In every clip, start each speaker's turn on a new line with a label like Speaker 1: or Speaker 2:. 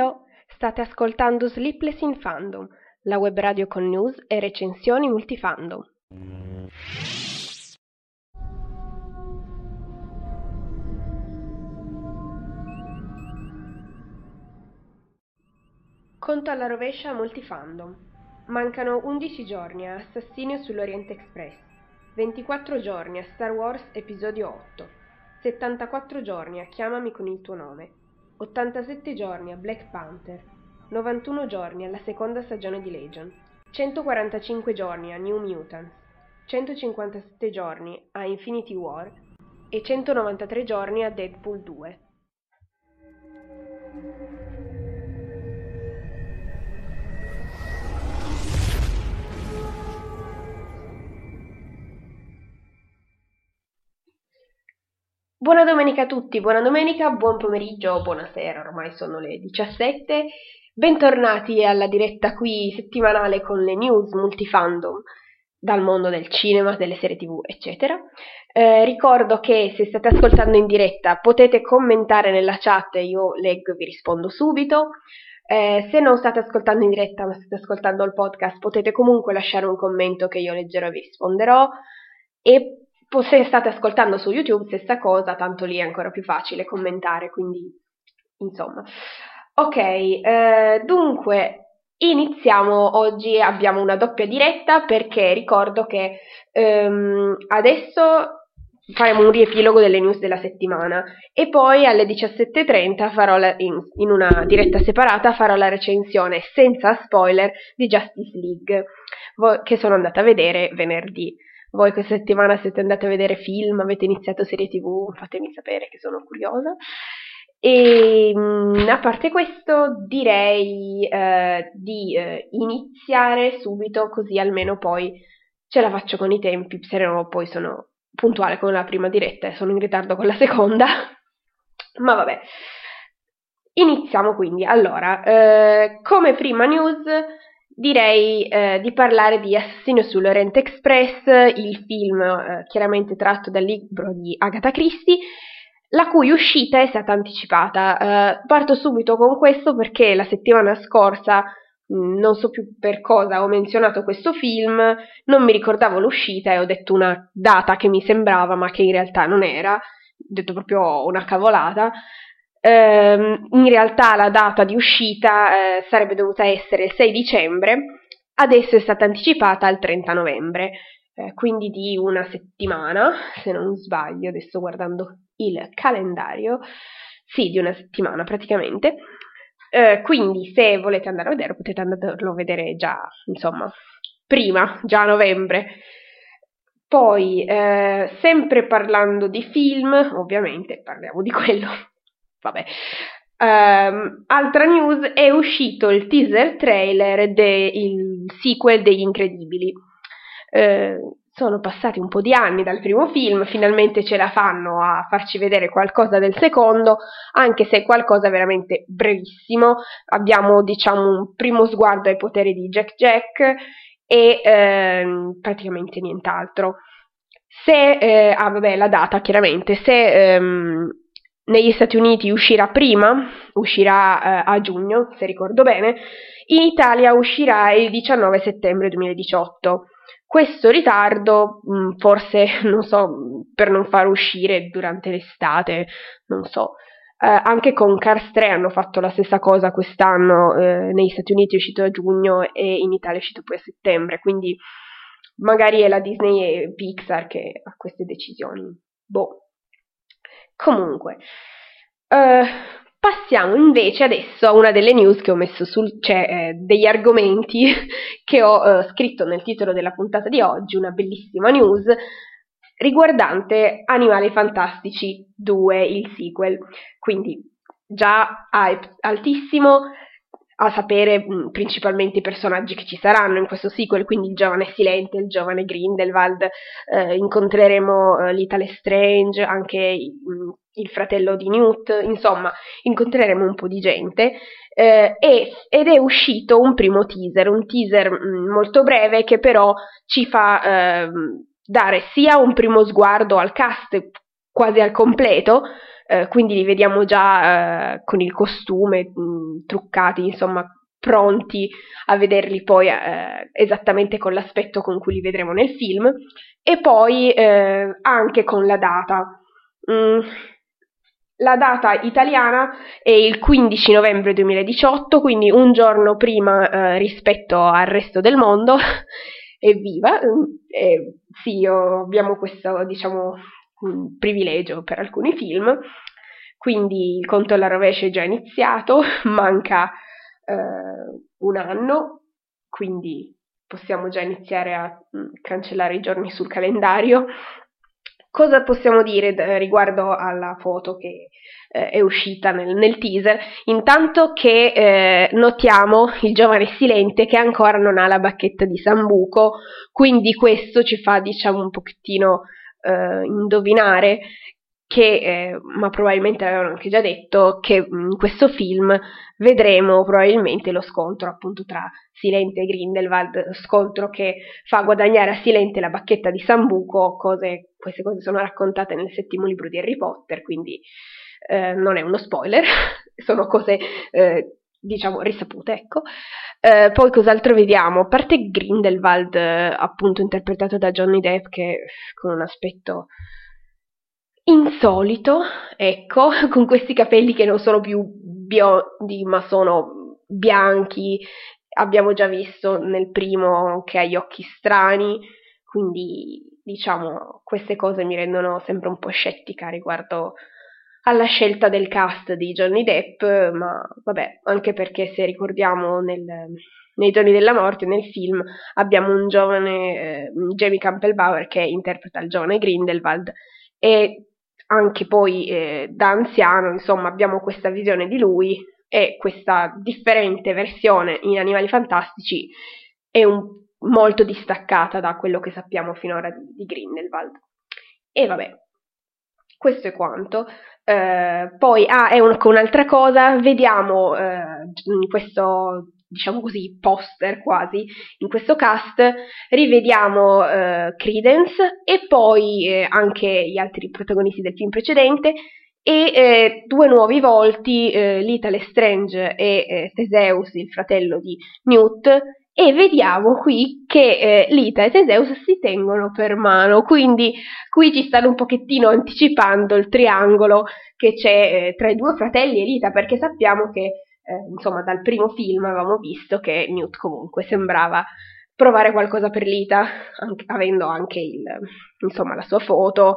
Speaker 1: Hello, state ascoltando Sleepless in Fandom, la web radio con news e recensioni multifandom. Conto alla rovescia multifandom. Mancano 11 giorni a Assassinio sull'Oriente Express, 24 giorni a Star Wars Episodio 8, 74 giorni a Chiamami con il tuo nome, 87 giorni a Black Panther, 91 giorni alla seconda stagione di Legion, 145 giorni a New Mutants, 157 giorni a Infinity War e 193 giorni a Deadpool 2. Buona domenica a tutti, buona domenica, buon pomeriggio, buonasera, ormai sono le 17. Bentornati alla diretta qui settimanale con le news multifandom dal mondo del cinema, delle serie tv, eccetera. Eh, ricordo che se state ascoltando in diretta potete commentare nella chat, io leggo e vi rispondo subito. Eh, se non state ascoltando in diretta ma state ascoltando il podcast potete comunque lasciare un commento che io leggerò e vi risponderò. E se state ascoltando su YouTube, stessa cosa, tanto lì è ancora più facile commentare, quindi insomma. Ok, eh, dunque iniziamo. Oggi abbiamo una doppia diretta perché ricordo che ehm, adesso faremo un riepilogo delle news della settimana e poi alle 17.30 farò la, in, in, una diretta separata farò la recensione senza spoiler di Justice League che sono andata a vedere venerdì. Voi questa settimana siete andati a vedere film, avete iniziato serie tv, fatemi sapere che sono curiosa. E mm, a parte questo direi eh, di eh, iniziare subito così almeno poi ce la faccio con i tempi, se no poi sono puntuale con la prima diretta e sono in ritardo con la seconda. Ma vabbè. Iniziamo quindi. Allora, eh, come prima news direi eh, di parlare di Assassino sull'Oriente Express, il film eh, chiaramente tratto dal libro di Agatha Christie, la cui uscita è stata anticipata. Eh, parto subito con questo perché la settimana scorsa, mh, mm, non so più per cosa, ho menzionato questo film, non mi ricordavo l'uscita e ho detto una data che mi sembrava ma che in realtà non era, ho detto proprio una cavolata. Ehm, in realtà la data di uscita eh, sarebbe dovuta essere il 6 dicembre, adesso è stata anticipata al 30 novembre, eh, quindi di una settimana, se non sbaglio, adesso guardando il calendario, sì, di una settimana praticamente. Eh, quindi se volete andare a vedere potete andarlo a vedere già, insomma, prima, già a novembre. Poi, eh, sempre parlando di film, ovviamente parliamo di quello vabbè. Um, altra news, è uscito il teaser trailer del sequel degli Incredibili. Uh, sono passati un po' di anni dal primo film, finalmente ce la fanno a farci vedere qualcosa del secondo, anche se è qualcosa veramente brevissimo. Abbiamo, diciamo, un primo sguardo ai poteri di Jack Jack e eh, praticamente nient'altro. Se, eh, ah vabbè, la data chiaramente, se ehm, negli Stati Uniti uscirà prima, uscirà eh, a giugno, se ricordo bene, in Italia uscirà il 19 settembre 2018. Questo ritardo, mh, mm, forse, non so, per non far uscire durante l'estate, non so. Eh, anche con Cars 3 hanno fatto la stessa cosa quest'anno, eh, negli Stati Uniti è uscito a giugno e in Italia è uscito poi a settembre, quindi magari è la Disney e Pixar che ha queste decisioni. Boh. Comunque, uh, passiamo invece adesso a una delle news che ho messo sul, cioè eh, degli argomenti che ho uh, scritto nel titolo della puntata di oggi, una bellissima news riguardante Animali Fantastici 2, il sequel. Quindi già hype altissimo, a sapere mh, mm, principalmente i personaggi che ci saranno in questo sequel, quindi il giovane Silente, il giovane Grindelwald, eh, incontreremo eh, l'Itale Strange, anche mh, mm, il fratello di Newt, insomma, incontreremo un po' di gente. Eh, e, ed è uscito un primo teaser, un teaser mh, mm, molto breve che però ci fa ehm, dare sia un primo sguardo al cast quasi al completo, eh, quindi li vediamo già eh, con il costume, mh, mm, truccati, insomma, pronti a vederli poi eh, esattamente con l'aspetto con cui li vedremo nel film, e poi eh, anche con la data. Mm, la data italiana è il 15 novembre 2018, quindi un giorno prima eh, rispetto al resto del mondo. Evviva! Eh, sì, abbiamo questo, diciamo, privilegio per alcuni film, quindi il conto alla rovescia è già iniziato, manca eh, un anno, quindi possiamo già iniziare a mm, cancellare i giorni sul calendario Cosa possiamo dire riguardo alla foto che eh, è uscita nel, nel, teaser? Intanto che eh, notiamo il giovane Silente che ancora non ha la bacchetta di Sambuco, quindi questo ci fa diciamo un pochettino eh, indovinare che, eh, ma probabilmente l'avevano anche già detto, che in questo film vedremo probabilmente lo scontro appunto tra Silente e Grindelwald, scontro che fa guadagnare a Silente la bacchetta di Sambuco, cose, queste cose sono raccontate nel settimo libro di Harry Potter, quindi eh, non è uno spoiler, sono cose eh, diciamo risapute, ecco. Eh, poi cos'altro vediamo? A parte Grindelwald, appunto interpretato da Johnny Depp, che con un aspetto insolito, ecco, con questi capelli che non sono più biondi ma sono bianchi, abbiamo già visto nel primo che ha gli occhi strani, quindi diciamo queste cose mi rendono sempre un po' scettica riguardo alla scelta del cast di Johnny Depp, ma vabbè, anche perché se ricordiamo nel, nei giorni della morte, nel film, abbiamo un giovane eh, Jamie Campbell Bauer che interpreta il giovane Grindelwald e anche poi eh, da anziano, insomma, abbiamo questa visione di lui e questa differente versione in Animali Fantastici è un, molto distaccata da quello che sappiamo finora di, di Grindelwald. E vabbè, questo è quanto. Eh, poi, ah, è un, un'altra cosa, vediamo eh, questo diciamo così, poster quasi in questo cast, rivediamo eh, Credence e poi eh, anche gli altri protagonisti del film precedente e eh, due nuovi volti, eh, Lita Lestrange e Teseus, il fratello di Newt, e vediamo qui che eh, Lita e Teseus si tengono per mano, quindi qui ci stanno un pochettino anticipando il triangolo che c'è tra i due fratelli e Lita, perché sappiamo che eh, insomma dal primo film avevamo visto che Newt comunque sembrava provare qualcosa per Lita, anche, avendo anche il, insomma, la sua foto,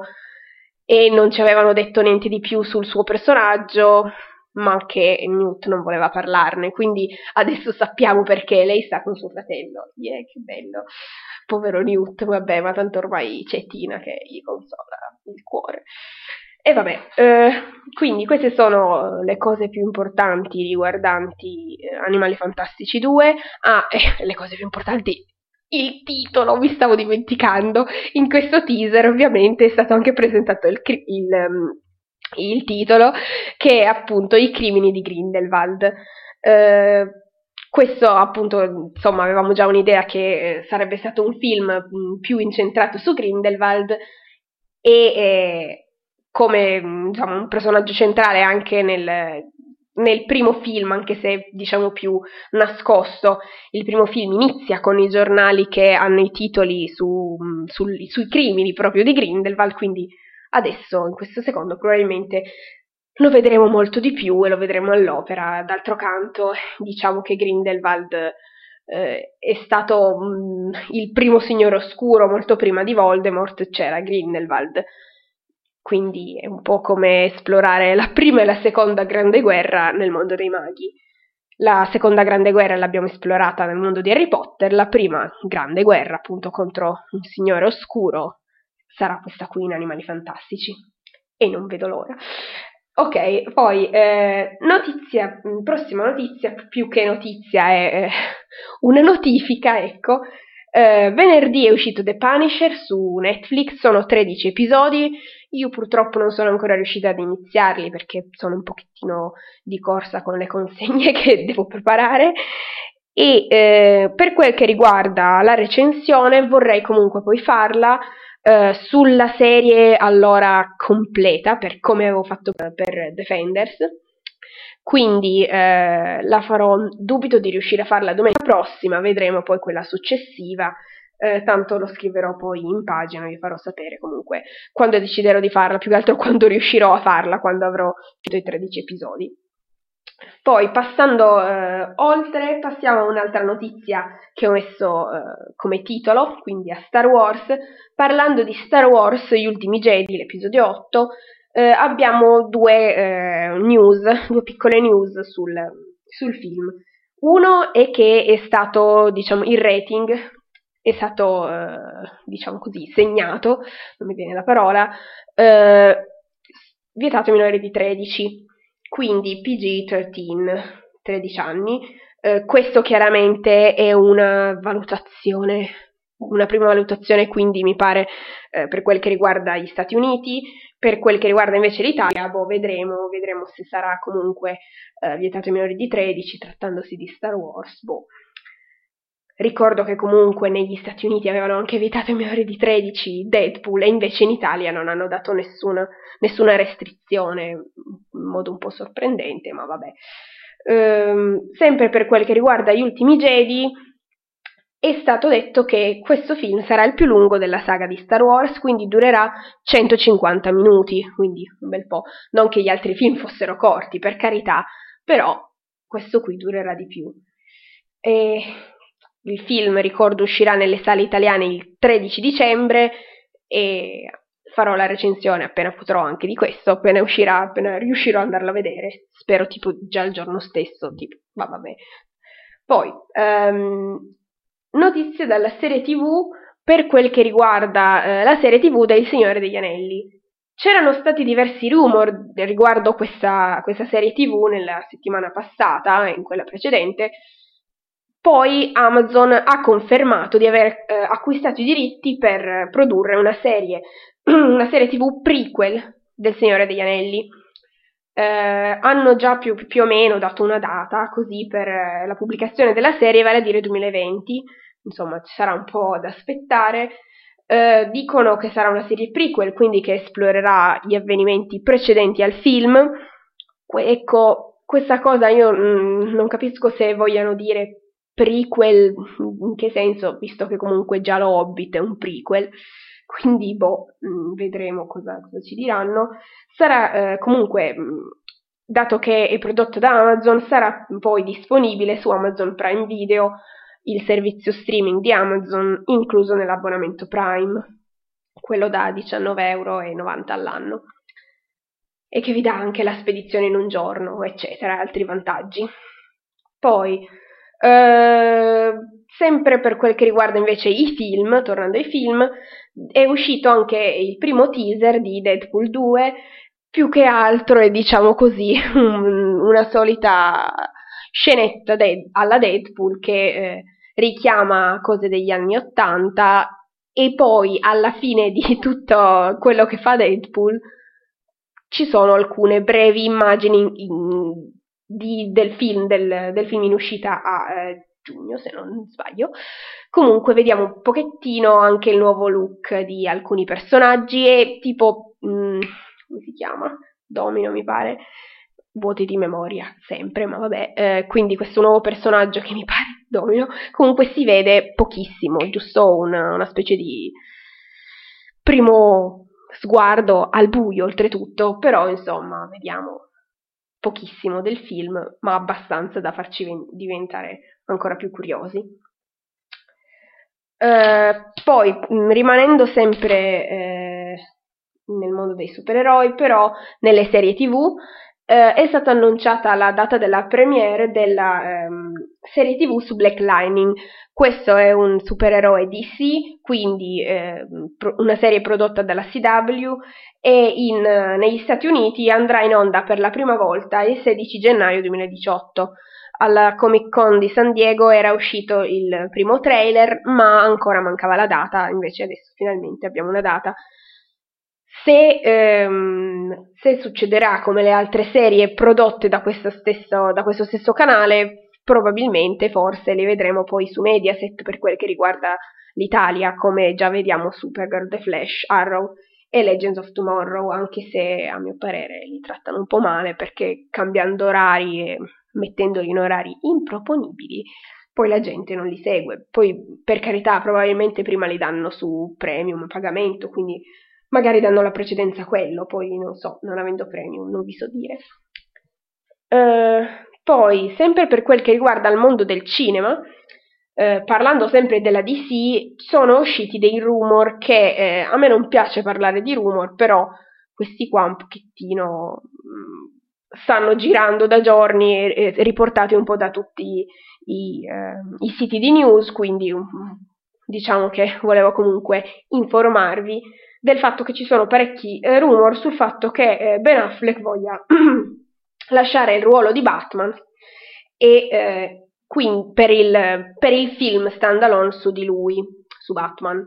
Speaker 1: e non ci avevano detto niente di più sul suo personaggio, ma che Newt non voleva parlarne, quindi adesso sappiamo perché lei sta con suo fratello. Yeah, che bello. Povero Newt, vabbè, ma tanto ormai c'è Tina che gli consola il cuore. E vabbè, eh, quindi queste sono le cose più importanti riguardanti eh, Animali Fantastici 2. Ah, eh, le cose più importanti, il titolo, mi stavo dimenticando. In questo teaser ovviamente è stato anche presentato il, il, um, il titolo, che è appunto I crimini di Grindelwald. Eh, questo appunto, insomma, avevamo già un'idea che eh, sarebbe stato un film mh, più incentrato su Grindelwald e eh, come diciamo, un personaggio centrale anche nel, nel primo film, anche se diciamo più nascosto. Il primo film inizia con i giornali che hanno i titoli su, su, sui crimini proprio di Grindelwald, quindi adesso in questo secondo probabilmente lo vedremo molto di più e lo vedremo all'opera. D'altro canto, diciamo che Grindelwald eh, è stato mh, il primo signore oscuro, molto prima di Voldemort c'era Grindelwald quindi è un po' come esplorare la prima e la seconda grande guerra nel mondo dei maghi. La seconda grande guerra l'abbiamo esplorata nel mondo di Harry Potter, la prima grande guerra appunto contro un signore oscuro sarà questa qui in Animali Fantastici e non vedo l'ora. Ok, poi eh, notizia, prossima notizia, più che notizia è eh, una notifica, ecco. Eh, venerdì è uscito The Punisher su Netflix, sono 13 episodi, io purtroppo non sono ancora riuscita ad iniziarli perché sono un pochettino di corsa con le consegne che devo preparare e eh, per quel che riguarda la recensione vorrei comunque poi farla eh, sulla serie allora completa, per come avevo fatto per Defenders. Quindi eh, la farò, dubito di riuscire a farla domenica prossima, vedremo poi quella successiva. Eh, tanto lo scriverò poi in pagina, vi farò sapere comunque quando deciderò di farla, più che altro quando riuscirò a farla, quando avrò i 13 episodi. Poi passando eh, oltre, passiamo a un'altra notizia che ho messo eh, come titolo, quindi a Star Wars. Parlando di Star Wars, Gli ultimi Jedi, l'episodio 8, eh, abbiamo due eh, news, due piccole news sul, sul, film. Uno è che è stato, diciamo, il rating è stato, eh, diciamo così, segnato, non mi viene la parola, eh, vietato ai minori di 13 quindi PG-13, 13 anni. Eh, questo chiaramente è una valutazione, una prima valutazione, quindi mi pare eh, per quel che riguarda gli Stati Uniti, per quel che riguarda invece l'Italia, boh, vedremo, vedremo se sarà comunque eh, vietato ai minori di 13, trattandosi di Star Wars, boh. Ricordo che comunque negli Stati Uniti avevano anche vietato ai minori di 13 Deadpool e invece in Italia non hanno dato nessuna, nessuna restrizione, in modo un po' sorprendente, ma vabbè. Ehm, sempre per quel che riguarda gli ultimi Jedi, è stato detto che questo film sarà il più lungo della saga di Star Wars, quindi durerà 150 minuti, quindi un bel po'. Non che gli altri film fossero corti, per carità, però questo qui durerà di più. E il film, ricordo, uscirà nelle sale italiane il 13 dicembre e farò la recensione appena potrò anche di questo, appena uscirà, appena riuscirò ad andarlo a vedere. Spero tipo già il giorno stesso, tipo, va vabbè. Poi, um, notizie dalla serie TV per quel che riguarda eh, la serie TV del Signore degli Anelli. C'erano stati diversi rumor riguardo questa, questa serie TV nella settimana passata, in quella precedente, poi Amazon ha confermato di aver eh, acquistato i diritti per produrre una serie, una serie TV prequel del Signore degli Anelli. Eh, hanno già più, più, o meno dato una data così per eh, la pubblicazione della serie, vale a dire 2020. Insomma, ci sarà un po' da aspettare. Eh, dicono che sarà una serie prequel, quindi che esplorerà gli avvenimenti precedenti al film. Ecco, questa cosa io mh, mm, non capisco se vogliano dire prequel, in che senso, visto che comunque già lo Hobbit è un prequel, quindi boh, mm, vedremo cosa, cosa ci diranno. Sarà eh, comunque, mm, dato che è prodotto da Amazon, sarà poi disponibile su Amazon Prime Video, il servizio streaming di Amazon, incluso nell'abbonamento Prime, quello da 19,90 euro all'anno, e che vi dà anche la spedizione in un giorno, eccetera, altri vantaggi. Poi, eh, sempre per quel che riguarda invece i film, tornando ai film, è uscito anche il primo teaser di Deadpool 2, più che altro è diciamo così un, una solita scenetta de- alla Deadpool che eh, richiama cose degli anni 80 e poi alla fine di tutto quello che fa Deadpool ci sono alcune brevi immagini in, in, di, del, film, del, del, film, in uscita a eh, giugno, se non sbaglio. Comunque vediamo un pochettino anche il nuovo look di alcuni personaggi e tipo, mh, mm, come si chiama? Domino mi pare, vuoti di memoria, sempre, ma vabbè, eh, quindi questo nuovo personaggio che mi pare Domino, comunque si vede pochissimo, giusto una, una specie di primo sguardo al buio oltretutto, però insomma, vediamo pochissimo del film, ma abbastanza da farci diventare ancora più curiosi. Eh, poi, mm, rimanendo sempre eh, nel mondo dei supereroi, però nelle serie tv, eh, è stata annunciata la data della premiere della ehm, serie tv su Black Lightning. Questo è un supereroe DC, quindi eh, una serie prodotta dalla CW e in, negli Stati Uniti andrà in onda per la prima volta il 16 gennaio 2018. Alla Comic Con di San Diego era uscito il primo trailer, ma ancora mancava la data, invece adesso finalmente abbiamo una data se, ehm, se, succederà come le altre serie prodotte da stesso, da questo stesso canale, probabilmente, forse, le vedremo poi su Mediaset per quel che riguarda l'Italia, come già vediamo Supergirl, The Flash, Arrow e Legends of Tomorrow, anche se a mio parere li trattano un po' male perché cambiando orari e mettendoli in orari improponibili, poi la gente non li segue. Poi, per carità, probabilmente prima li danno su premium, pagamento, quindi magari danno la precedenza a quello, poi non so, non avendo premium, non vi so dire. Uh, poi, sempre per quel che riguarda il mondo del cinema, eh, parlando sempre della DC, sono usciti dei rumor che eh, a me non piace parlare di rumor, però questi qua un pochettino mm, stanno girando da giorni e, e, riportati un po' da tutti i, eh, i siti di news, quindi um, diciamo che volevo comunque informarvi del fatto che ci sono parecchi eh, rumor sul fatto che eh, Ben Affleck voglia lasciare il ruolo di Batman e eh, quindi per il, per il film standalone su di lui, su Batman.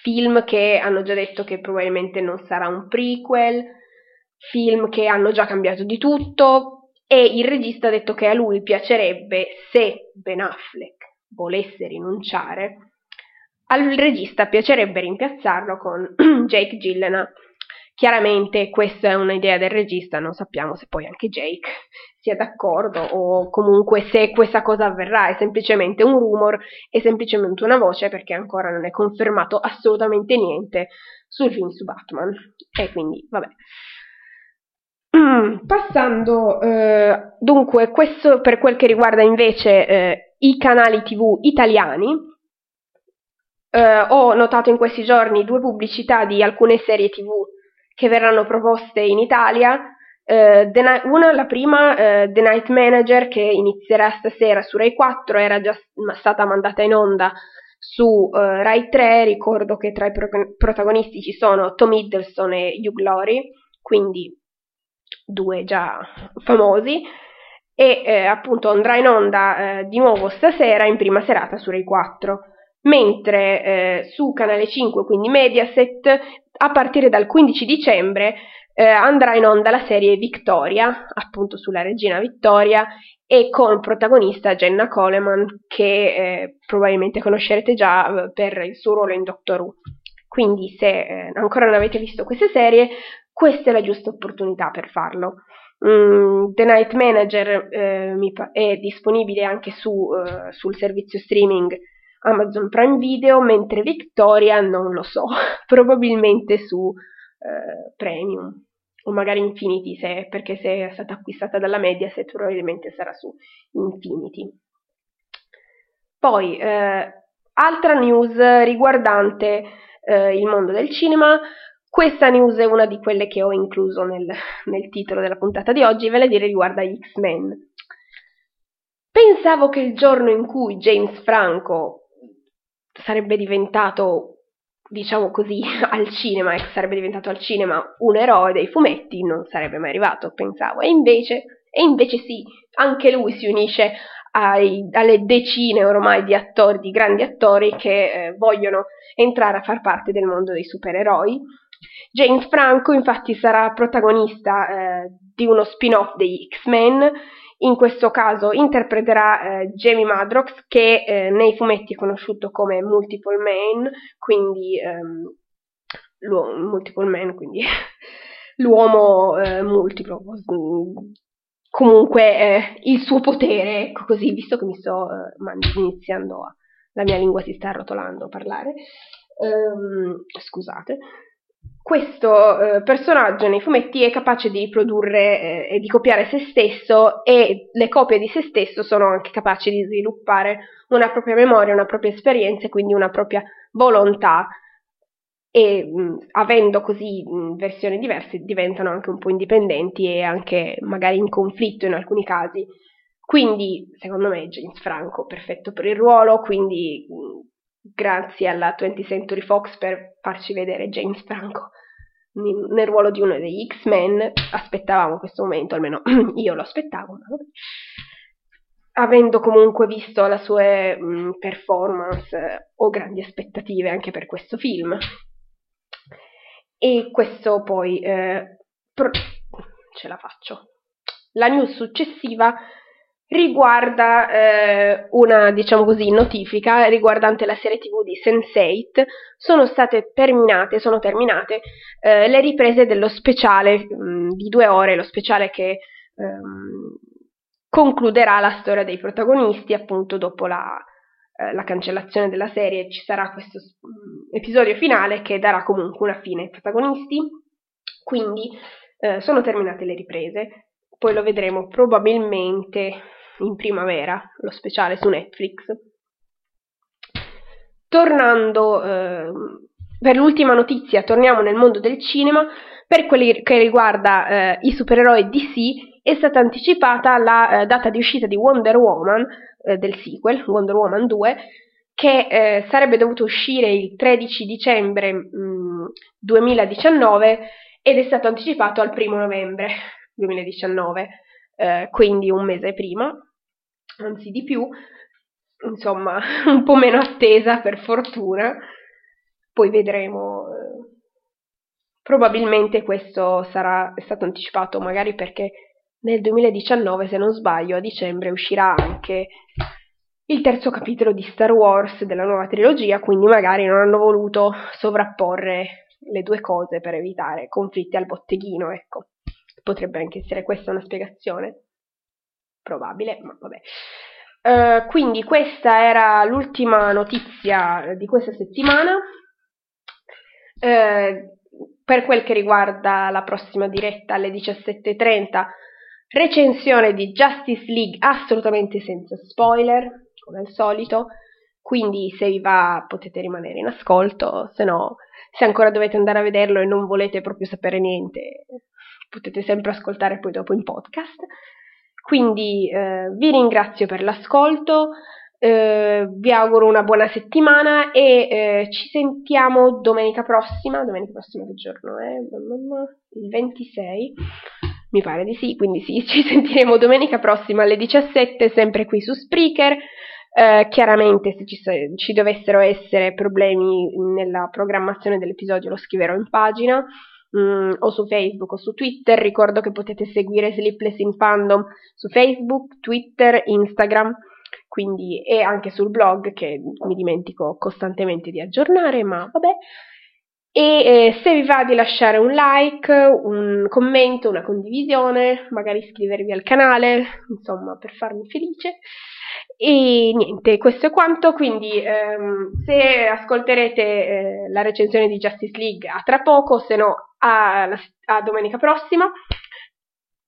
Speaker 1: Film che hanno già detto che probabilmente non sarà un prequel, film che hanno già cambiato di tutto e il regista ha detto che a lui piacerebbe se Ben Affleck volesse rinunciare, al regista piacerebbe rimpiazzarlo con Jake Gyllenhaal Chiaramente questa è un'idea del regista, non sappiamo se poi anche Jake sia d'accordo o comunque se questa cosa avverrà, è semplicemente un rumor, è semplicemente una voce perché ancora non è confermato assolutamente niente sul film su Batman. E quindi, vabbè. Passando, eh, dunque, questo per quel che riguarda invece eh, i canali TV italiani, eh, ho notato in questi giorni due pubblicità di alcune serie TV che verranno proposte in Italia. Uh, Night, una, la prima, uh, The Night Manager, che inizierà stasera su Rai 4, era già stata mandata in onda su uh, Rai 3. Ricordo che tra i pro- protagonisti ci sono Tom Hiddleston e Hugh Glory, quindi due già famosi. E eh, appunto andrà in onda di nuovo stasera in prima serata su Rai 4 mentre eh, su Canale 5, quindi Mediaset, a partire dal 15 dicembre eh, andrà in onda la serie Victoria, appunto sulla regina Vittoria, e con protagonista Jenna Coleman, che eh, probabilmente conoscerete già eh, per il suo ruolo in Doctor Who. Quindi se eh, ancora non avete visto queste serie, questa è la giusta opportunità per farlo. Mm, The Night Manager eh, è disponibile anche su, eh, sul servizio streaming Amazon Prime Video, mentre Victoria non lo so, probabilmente su eh, Premium o magari Infinity, se, perché se è stata acquistata dalla Mediaset probabilmente sarà su Infinity. Poi, eh, altra news riguardante eh, il mondo del cinema, questa news è una di quelle che ho incluso nel, nel titolo della puntata di oggi, ve la dire riguarda X-Men. Pensavo che il giorno in cui James Franco sarebbe diventato, diciamo così, al cinema, e sarebbe diventato al cinema un eroe dei fumetti, non sarebbe mai arrivato, pensavo. E invece, e invece sì, anche lui si unisce ai, alle decine ormai di attori, di grandi attori che eh, vogliono entrare a far parte del mondo dei supereroi. James Franco infatti sarà protagonista eh, di uno spin-off degli X-Men in questo caso interpreterà eh, Jamie Madrox che eh, nei fumetti è conosciuto come Multiple Man, quindi ehm, Multiple Man, quindi l'uomo eh, multiplo. Comunque eh, il suo potere, ecco così, visto che mi sto eh, iniziando a, la mia lingua si sta arrotolando a parlare. Um, scusate questo eh, personaggio nei fumetti è capace di riprodurre eh, e di copiare se stesso e le copie di se stesso sono anche capaci di sviluppare una propria memoria, una propria esperienza e quindi una propria volontà e mh, avendo così mh, versioni diverse diventano anche un po' indipendenti e anche magari in conflitto in alcuni casi. Quindi, secondo me, James Franco perfetto per il ruolo, quindi mh, grazie alla 20th Century Fox per farci vedere James Franco nel ruolo di uno degli X-Men. Aspettavamo questo momento, almeno io lo aspettavo. Avendo comunque visto la sua mh, performance, ho grandi aspettative anche per questo film. E questo poi eh, pro- ce la faccio. La news successiva riguarda eh, una, diciamo così, notifica riguardante la serie TV di Sense8. Sono state terminate, sono terminate eh, le riprese dello speciale mh, mm, di due ore, lo speciale che ehm, concluderà la storia dei protagonisti appunto dopo la, eh, la cancellazione della serie ci sarà questo mm, episodio finale che darà comunque una fine ai protagonisti. Quindi eh, sono terminate le riprese, poi lo vedremo probabilmente in primavera, lo speciale su Netflix. Tornando eh, per l'ultima notizia, torniamo nel mondo del cinema. Per quello che riguarda eh, i supereroi DC, è stata anticipata la eh, data di uscita di Wonder Woman, eh, del sequel, Wonder Woman 2, che eh, sarebbe dovuto uscire il 13 dicembre mh, 2019 ed è stato anticipato al 1 novembre 2019, eh, quindi un mese prima anzi di più, insomma un po' meno attesa per fortuna, poi vedremo. Eh, probabilmente questo sarà stato anticipato magari perché nel 2019, se non sbaglio, a dicembre uscirà anche il terzo capitolo di Star Wars della nuova trilogia, quindi magari non hanno voluto sovrapporre le due cose per evitare conflitti al botteghino, ecco. Potrebbe anche essere questa una spiegazione probabile, ma vabbè. Uh, quindi questa era l'ultima notizia di questa settimana. Uh, per quel che riguarda la prossima diretta alle 17.30, recensione di Justice League assolutamente senza spoiler, come al solito. Quindi se vi va potete rimanere in ascolto, se no, se ancora dovete andare a vederlo e non volete proprio sapere niente, potete sempre ascoltare poi dopo in podcast. Quindi eh, vi ringrazio per l'ascolto, eh, vi auguro una buona settimana e eh, ci sentiamo domenica prossima. Domenica prossima che giorno è? Il 26. Mi pare di sì, quindi sì, ci sentiremo domenica prossima alle 17, sempre qui su Spreaker. Eh, chiaramente se ci, ci, dovessero essere problemi nella programmazione dell'episodio lo scriverò in pagina mm, o su Facebook o su Twitter. Ricordo che potete seguire Sleepless in Fandom su Facebook, Twitter, Instagram, quindi e anche sul blog che mi dimentico costantemente di aggiornare, ma vabbè. E eh, se vi va di lasciare un like, un commento, una condivisione, magari iscrivervi al canale, insomma, per farmi felice. E niente, questo è quanto, quindi ehm, se ascolterete eh, la recensione di Justice League a tra poco, se no a, a domenica prossima.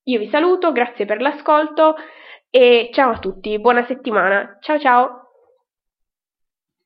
Speaker 1: Io vi saluto, grazie per l'ascolto e ciao a tutti, buona settimana. Ciao ciao!